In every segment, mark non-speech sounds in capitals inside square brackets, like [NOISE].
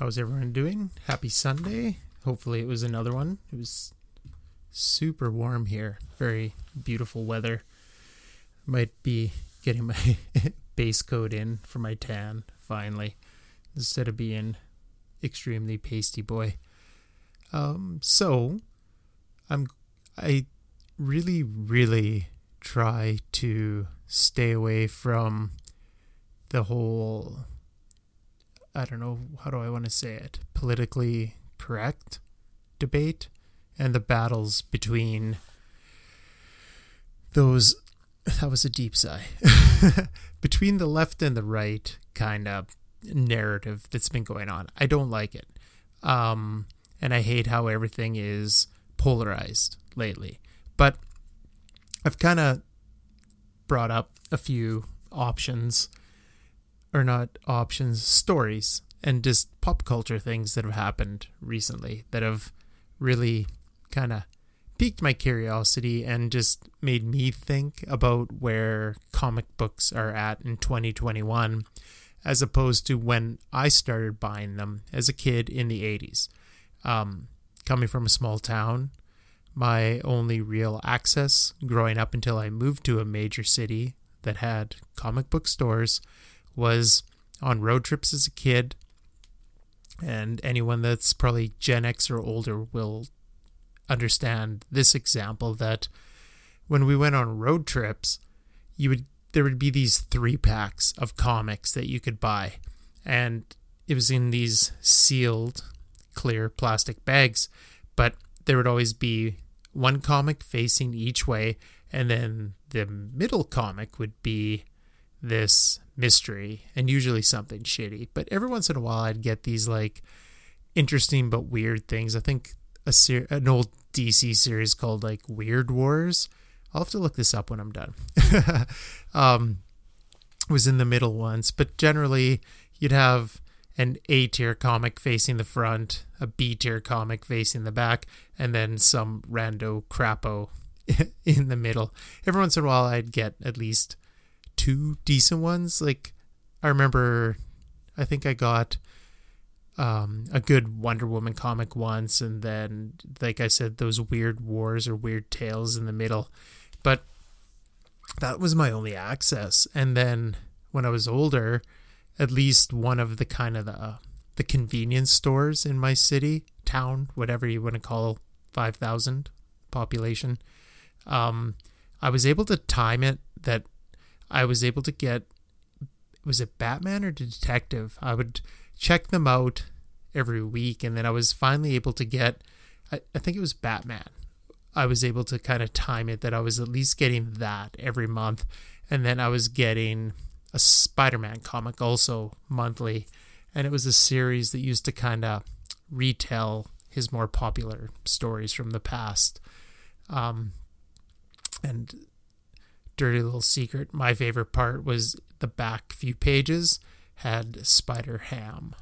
How's everyone doing? Happy Sunday. Hopefully, it was another one. It was super warm here. Very beautiful weather. Might be getting my [LAUGHS] base coat in for my tan finally instead of being extremely pasty boy. Um, so I'm I really really try to stay away from the whole I don't know how do I want to say it politically correct debate and the battles between those that was a deep sigh [LAUGHS] between the left and the right kind of narrative that's been going on. I don't like it. Um, and I hate how everything is polarized lately. But I've kind of brought up a few options or not options, stories and just pop culture things that have happened recently that have really kind of piqued my curiosity and just made me think about where comic books are at in 2021 as opposed to when I started buying them as a kid in the 80s. Um, coming from a small town, my only real access growing up until I moved to a major city that had comic book stores was on road trips as a kid. And anyone that's probably Gen X or older will understand this example that when we went on road trips, you would there would be these three packs of comics that you could buy, and it was in these sealed clear plastic bags, but there would always be one comic facing each way, and then the middle comic would be this mystery and usually something shitty. But every once in a while, I'd get these like interesting but weird things. I think a ser- an old DC series called like Weird Wars. I'll have to look this up when I'm done. [LAUGHS] um, was in the middle once, but generally you'd have an A tier comic facing the front, a B tier comic facing the back, and then some rando crapo [LAUGHS] in the middle. Every once in a while, I'd get at least two decent ones. Like I remember, I think I got um, a good Wonder Woman comic once, and then, like I said, those weird wars or weird tales in the middle. But that was my only access. And then when I was older, at least one of the kind of the the convenience stores in my city, town, whatever you want to call five thousand population, um, I was able to time it that I was able to get was it Batman or Detective? I would check them out every week, and then I was finally able to get. I, I think it was Batman. I was able to kind of time it that I was at least getting that every month, and then I was getting a Spider-Man comic also monthly, and it was a series that used to kind of retell his more popular stories from the past. Um, and dirty little secret, my favorite part was the back few pages had Spider Ham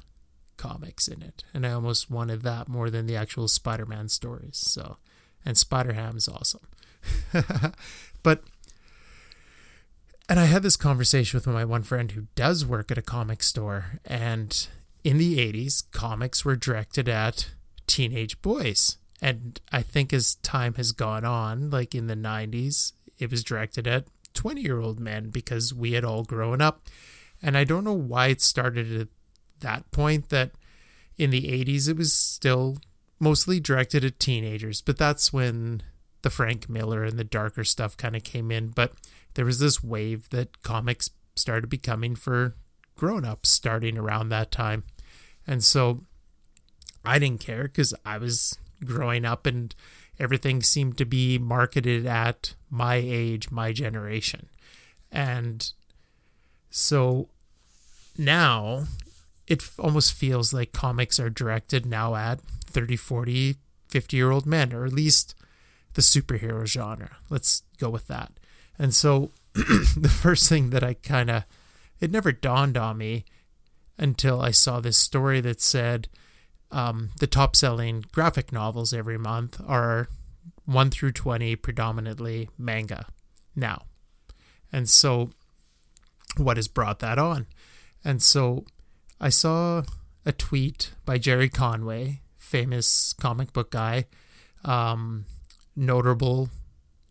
comics in it, and I almost wanted that more than the actual Spider-Man stories. So, and Spider Ham is awesome. [LAUGHS] but and I had this conversation with my one friend who does work at a comic store, and in the 80s, comics were directed at teenage boys. And I think as time has gone on, like in the 90s, it was directed at 20 year old men because we had all grown up. And I don't know why it started at that point that in the 80s it was still mostly directed at teenagers, but that's when the Frank Miller and the darker stuff kind of came in. But there was this wave that comics started becoming for grown ups starting around that time. And so I didn't care because I was growing up and everything seemed to be marketed at my age, my generation. And so now it almost feels like comics are directed now at 30, 40, 50 year old men, or at least the superhero genre. Let's go with that. And so [CLEARS THROAT] the first thing that I kind of, it never dawned on me until I saw this story that said um, the top selling graphic novels every month are 1 through 20, predominantly manga now. And so, what has brought that on? And so, I saw a tweet by Gerry Conway, famous comic book guy, um, notable,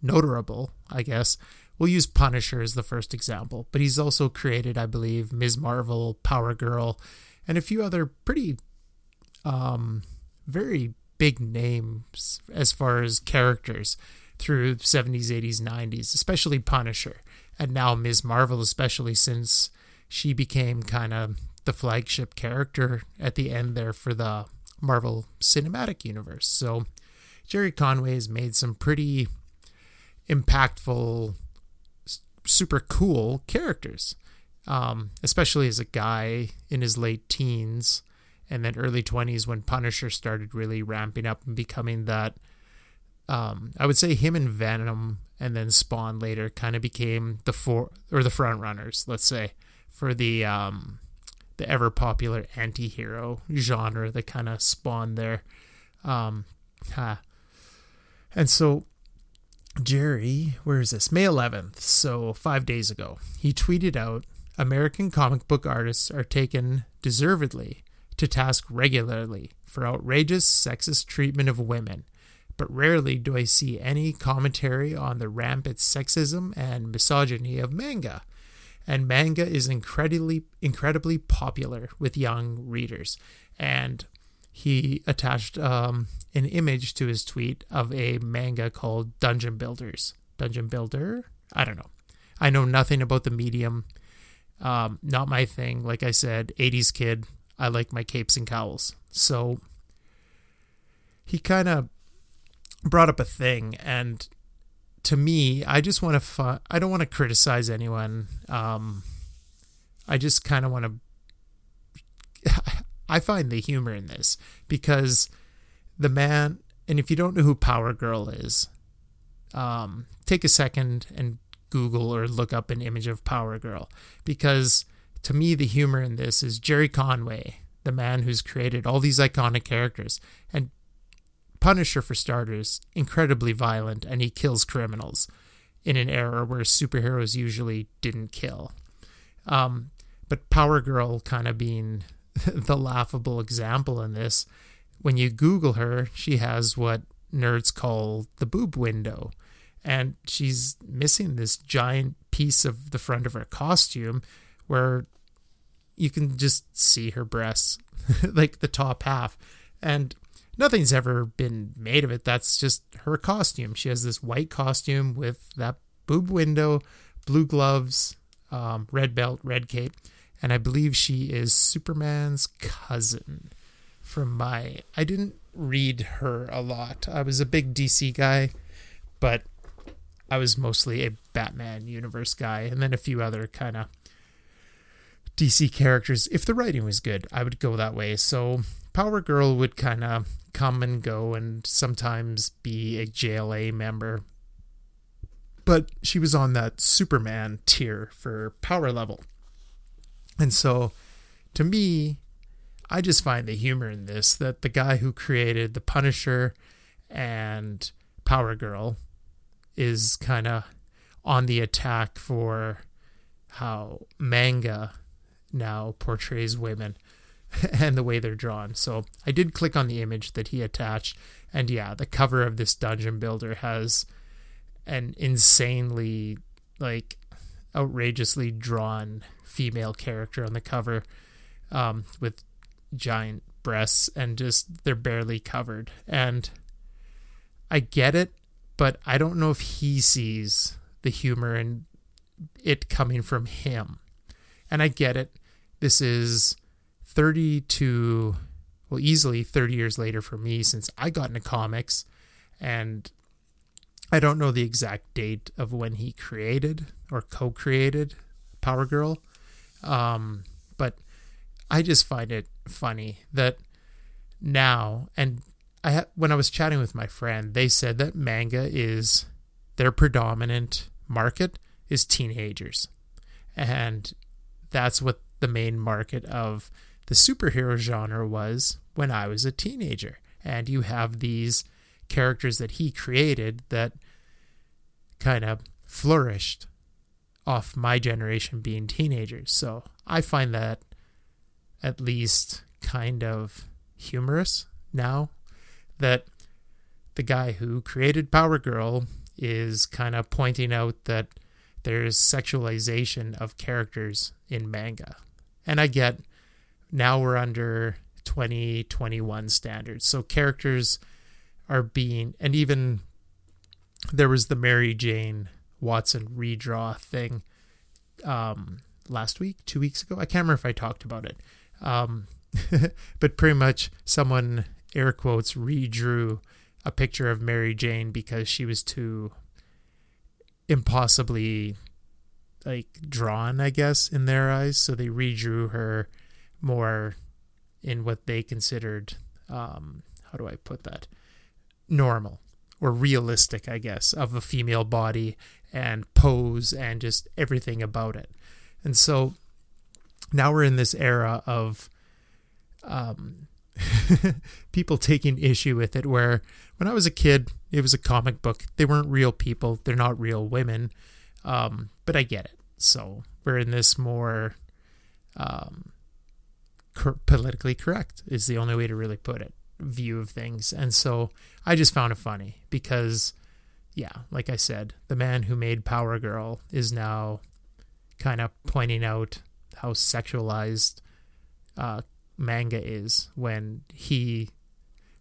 notable, I guess. We'll use Punisher as the first example, but he's also created, I believe, Ms. Marvel, Power Girl, and a few other pretty, um, very big names as far as characters through 70s, 80s, 90s, especially Punisher, and now Ms. Marvel, especially since she became kind of the flagship character at the end there for the Marvel Cinematic Universe. So Gerry Conway has made some pretty impactful, super cool characters, um, especially as a guy in his late teens and then early 20s when Punisher started really ramping up and becoming that. Um, I would say him and Venom and then Spawn later kind of became the four or the front runners, let's say, for the um, the ever popular anti-hero genre that kind of spawned there. Um. And so Gerry, where is this? May 11th, so 5 days ago. He tweeted out American comic book artists are taken deservedly to task regularly for outrageous sexist treatment of women, but rarely do I see any commentary on the rampant sexism and misogyny of manga and manga is incredibly incredibly popular with young readers. And he attached um, an image to his tweet of a manga called Dungeon Builders. Dungeon Builder? I don't know. I know nothing about the medium. Um, not my thing. Like I said, 80s kid. I like my capes and cowls. So he kind of brought up a thing, and to me, I just want to. Fu- I don't want to criticize anyone. Um, I just kind of want to. [LAUGHS] I find the humor in this because the man, and if you don't know who Power Girl is, um, take a second and Google or look up an image of Power Girl because to me, the humor in this is Gerry Conway, the man who's created all these iconic characters, and Punisher, for starters, incredibly violent and he kills criminals in an era where superheroes usually didn't kill. Um, but Power Girl kind of being [LAUGHS] the laughable example in this. When you Google her, she has what nerds call the boob window. And she's missing this giant piece of the front of her costume where you can just see her breasts, [LAUGHS] like the top half. And nothing's ever been made of it. That's just her costume. She has this white costume with that boob window, blue gloves, um, red belt, red cape, and I believe she is Superman's cousin. From my, I didn't read her a lot. I was a big DC guy, but I was mostly a Batman universe guy, and then a few other kind of DC characters. If the writing was good, I would go that way. So Power Girl would kind of come and go and sometimes be a JLA member. But she was on that Superman tier for power level. And so to me, I just find the humor in this that the guy who created The Punisher and Power Girl is kind of on the attack for how manga now portrays women [LAUGHS] and the way they're drawn. So I did click on the image that he attached, and yeah, the cover of this dungeon builder has an insanely, like, outrageously drawn female character on the cover um, with giant breasts, and just they're barely covered. And I get it, but I don't know if he sees the humor in it coming from him. And I get it. This is 30 to, well, easily 30 years later for me since I got into comics. And I don't know the exact date of when he created or co created Power Girl. Um, but I just find it funny that now, and I ha- when I was chatting with my friend, they said that manga is their predominant market is teenagers. And that's what the main market of the superhero genre was when I was a teenager. And you have these characters that he created that kind of flourished off my generation being teenagers. So I find that at least kind of humorous now that the guy who created Power Girl is kind of pointing out that there's sexualization of characters in manga. And I get now we're under 2021 standards. So characters are being, and even there was the Mary Jane Watson redraw thing um, last week, two weeks ago. I can't remember if I talked about it. Um, [LAUGHS] but pretty much someone, air quotes, redrew a picture of Mary Jane because she was too impossibly like drawn, I guess, in their eyes. So they redrew her more in what they considered um, how do I put that? Normal or realistic, I guess, of a female body and pose and just everything about it. And so now we're in this era of um, [LAUGHS] people taking issue with it. Where when I was a kid, it was a comic book. They weren't real people. They're not real women. Um, but I get it. So we're in this more um, cor- politically correct is the only way to really put it view of things. And so I just found it funny because, yeah, like I said, the man who made Power Girl is now kind of pointing out how sexualized uh, manga is when he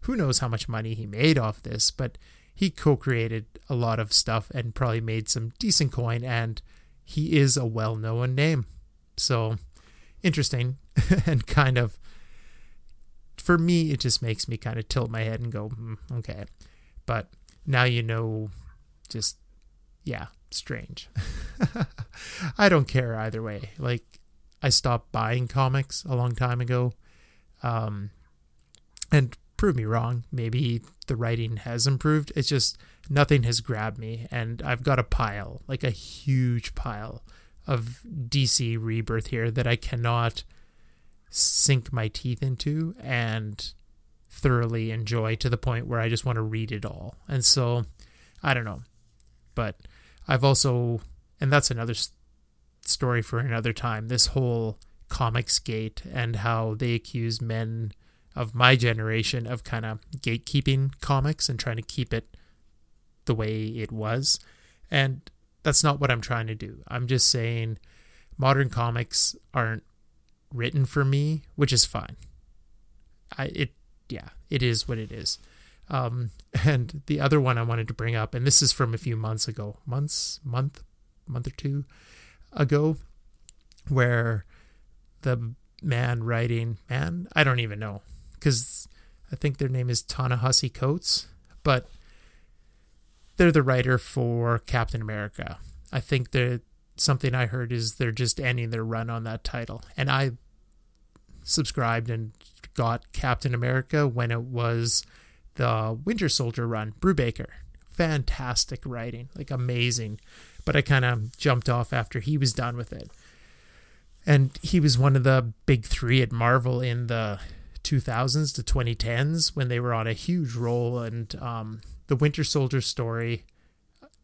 who knows how much money he made off this but he co-created a lot of stuff and probably made some decent coin and he is a well-known name. So interesting [LAUGHS] and kind of for me it just makes me kind of tilt my head and go mm, okay. But now you know just yeah strange. [LAUGHS] I don't care either way. Like i stopped buying comics a long time ago um, and prove me wrong. Maybe the writing has improved. It's just nothing has grabbed me. And I've got a pile, like a huge pile of DC rebirth here that I cannot sink my teeth into and thoroughly enjoy to the point where I just want to read it all. And so, I don't know. But I've also, and that's another story for another time, this whole Comicsgate and how they accuse men of my generation of kind of gatekeeping comics and trying to keep it the way it was. And that's not what I'm trying to do. I'm just saying modern comics aren't written for me, which is fine. I it yeah, it is what it is. Um, [LAUGHS] and the other one I wanted to bring up, and this is from a few months ago, months, month, month or two ago, where the man writing man i don't even know because i think their name is ta-nehisi coates but they're the writer for captain america. I think they're something i heard is they're just ending their run on that title. And i subscribed and got captain america when it was the winter soldier run. Brubaker fantastic writing. Like amazing. But i kind of jumped off after he was done with it. And he was one of the big three at Marvel in the 2000s to 2010s when they were on a huge roll, and um, the Winter Soldier story,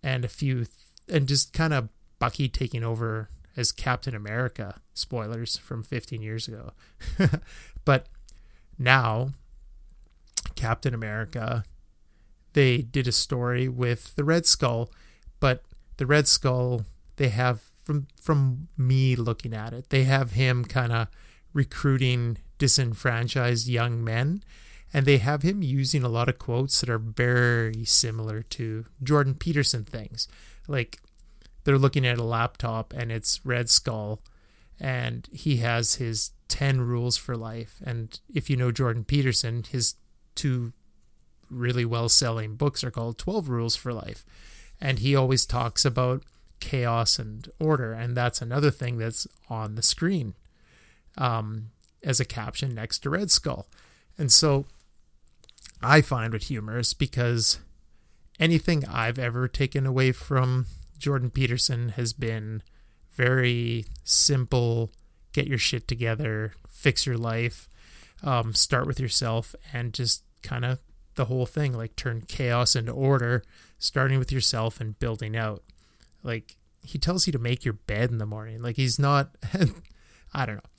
and a few, and just kind of Bucky taking over as Captain America. Spoilers from 15 years ago, [LAUGHS] but now Captain America, they did a story with the Red Skull, but the Red Skull they have from from me looking at it. They have him kind of recruiting disenfranchised young men and they have him using a lot of quotes that are very similar to Jordan Peterson things. Like they're looking at a laptop and it's Red Skull and he has his 10 rules for life and if you know Jordan Peterson, his two really well selling books are called 12 rules for life and he always talks about chaos and order. And that's another thing that's on the screen um, as a caption next to Red Skull. And so I find it humorous because anything I've ever taken away from Jordan Peterson has been very simple get your shit together, fix your life, um, start with yourself, and just kind of the whole thing like turn chaos into order, starting with yourself and building out. Like he tells you to make your bed in the morning. Like he's not [LAUGHS] I don't know.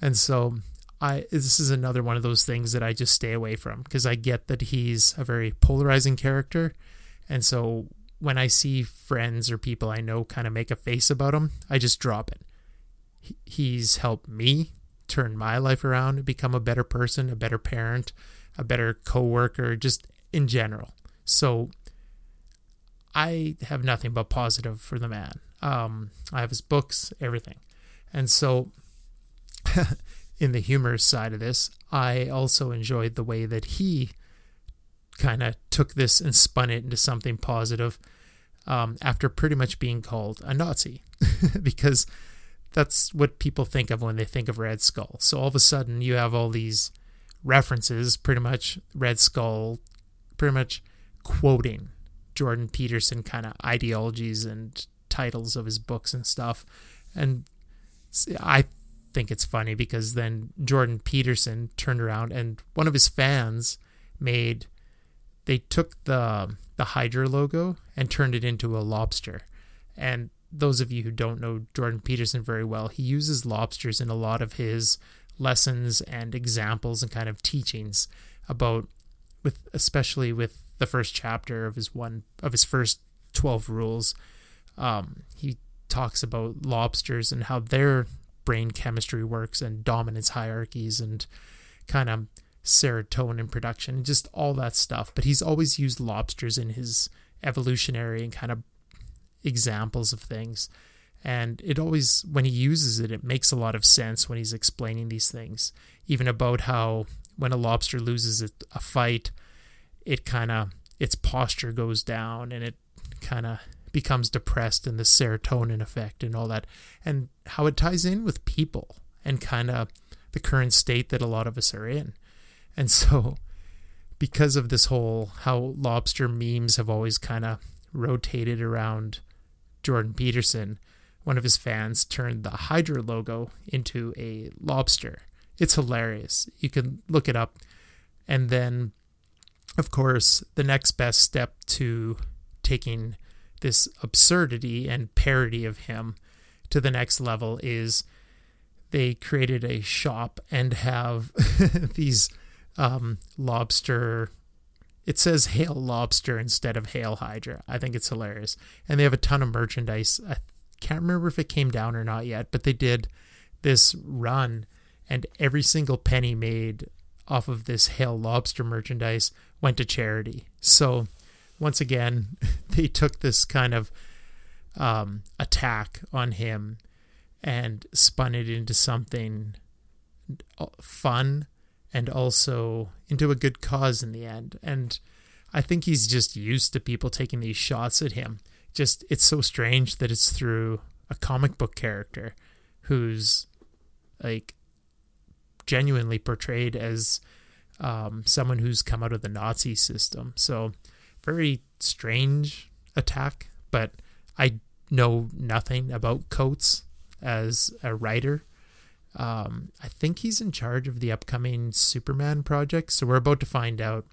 And so I this is another one of those things that I just stay away from because I get that he's a very polarizing character, and so when I see friends or people I know kind of make a face about him, I just drop it. He's helped me turn my life around, become a better person, a better parent, a better coworker, just in general. So I have nothing but positive for the man. Um, I have his books, everything. And so [LAUGHS] in the humorous side of this, I also enjoyed the way that he kind of took this and spun it into something positive um, after pretty much being called a Nazi, [LAUGHS] because that's what people think of when they think of Red Skull. So all of a sudden, you have all these references, pretty much Red Skull, pretty much quoting Jordan Peterson kind of ideologies and titles of his books and stuff. And I think it's funny because then Jordan Peterson turned around and one of his fans made they took the the Hydra logo and turned it into a lobster. And those of you who don't know Jordan Peterson very well, he uses lobsters in a lot of his lessons and examples and kind of teachings about with especially with the first chapter of his one of his first 12 rules um, he talks about lobsters and how their brain chemistry works and dominance hierarchies and kind of serotonin production, just all that stuff. But he's always used lobsters in his evolutionary and kind of examples of things. And it always, when he uses it, it makes a lot of sense when he's explaining these things. Even about how when a lobster loses a fight, it kind of, its posture goes down and it kind of becomes depressed and the serotonin effect and all that, and how it ties in with people and kind of the current state that a lot of us are in. And so, because of this whole how lobster memes have always kind of rotated around Jordan Peterson, one of his fans turned the Hydra logo into a lobster. It's hilarious. You can look it up. And then, of course, the next best step to taking this absurdity and parody of him to the next level is they created a shop and have [LAUGHS] these um, lobster. It says Hail Lobster instead of Hail Hydra. I think it's hilarious. And they have a ton of merchandise. I can't remember if it came down or not yet, but they did this run, and every single penny made off of this Hail Lobster merchandise went to charity. So once again, [LAUGHS] they took this kind of um, attack on him and spun it into something fun and also into a good cause in the end. And I think he's just used to people taking these shots at him. Just, it's so strange that it's through a comic book character who's like genuinely portrayed as um, someone who's come out of the Nazi system. So very strange attack, but I know nothing about Coates as a writer. Um, I think he's in charge of the upcoming Superman project, so we're about to find out.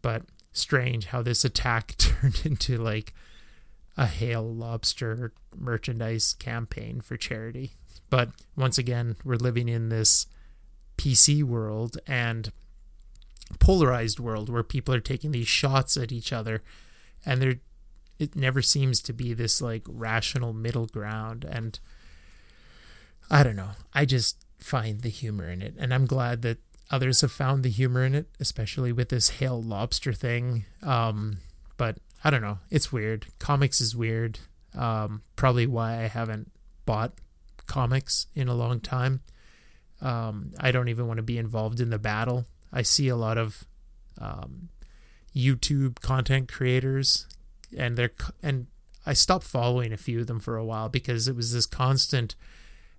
But strange how this attack [LAUGHS] turned into like a Hail Lobster merchandise campaign for charity. But once again, we're living in this PC world, and polarized world where people are taking these shots at each other and there it never seems to be this like rational middle ground and I don't know. I just find the humor in it and I'm glad that others have found the humor in it, especially with this hail lobster thing. Um, but I don't know. It's weird. Comics is weird. Um, probably why I haven't bought comics in a long time. Um, I don't even want to be involved in the battle I see a lot of um, YouTube content creators, and they're and I stopped following a few of them for a while because it was this constant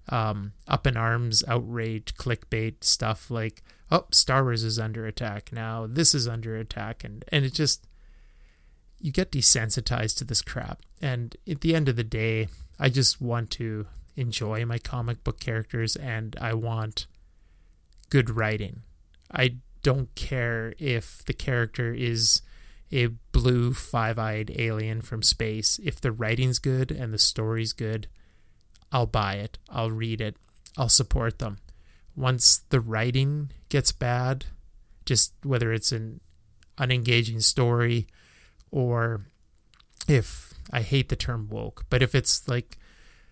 um, up in arms, outrage, clickbait stuff like, "Oh, Star Wars is under attack now. This is under attack," and and it just you get desensitized to this crap. And at the end of the day, I just want to enjoy my comic book characters, and I want good writing. I don't care if the character is a blue five-eyed alien from space. If the writing's good and the story's good, I'll buy it. I'll read it. I'll support them. once the writing gets bad, just whether it's an unengaging story or if I hate the term woke, but if it's like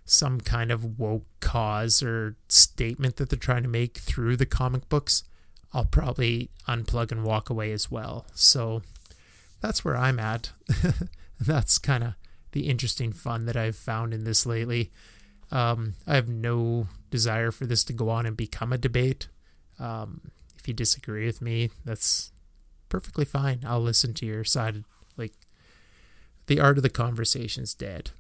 some kind of woke cause or statement that they're trying to make through the comic books, I'll probably unplug and walk away as well. So that's where I'm at. [LAUGHS] that's kind of the interesting fun that I've found in this lately. Um, I have no desire for this to go on and become a debate. Um, if you disagree with me, that's perfectly fine. I'll listen to your side. Like, the art of the conversation's dead.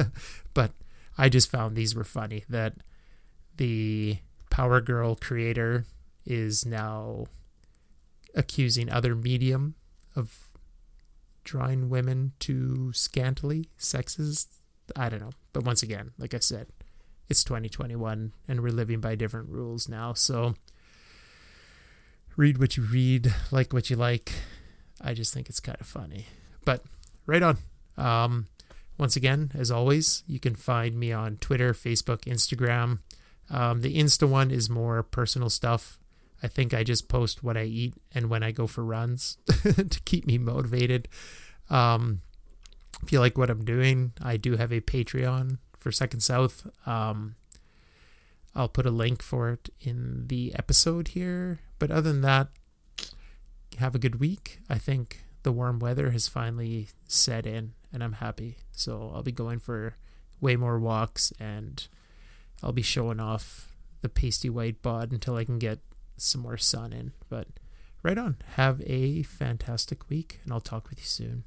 [LAUGHS] but I just found these were funny that the Power Girl creator is now accusing other medium of drawing women too scantily sexist. I don't know. But once again, like I said, it's 2021 and we're living by different rules now. So read what you read, like what you like. I just think it's kind of funny. But right on. Um, once again, as always, you can find me on Twitter, Facebook, Instagram. Um, the Insta one is more personal stuff. I think I just post what I eat and when I go for runs [LAUGHS] to keep me motivated. Um, if you like what I'm doing, I do have a Patreon for Second South. Um, I'll put a link for it in the episode here. But other than that, have a good week. I think the warm weather has finally set in and I'm happy. So I'll be going for way more walks and I'll be showing off the pasty white bod until I can get some more sun in. But right on. Have a fantastic week and I'll talk with you soon.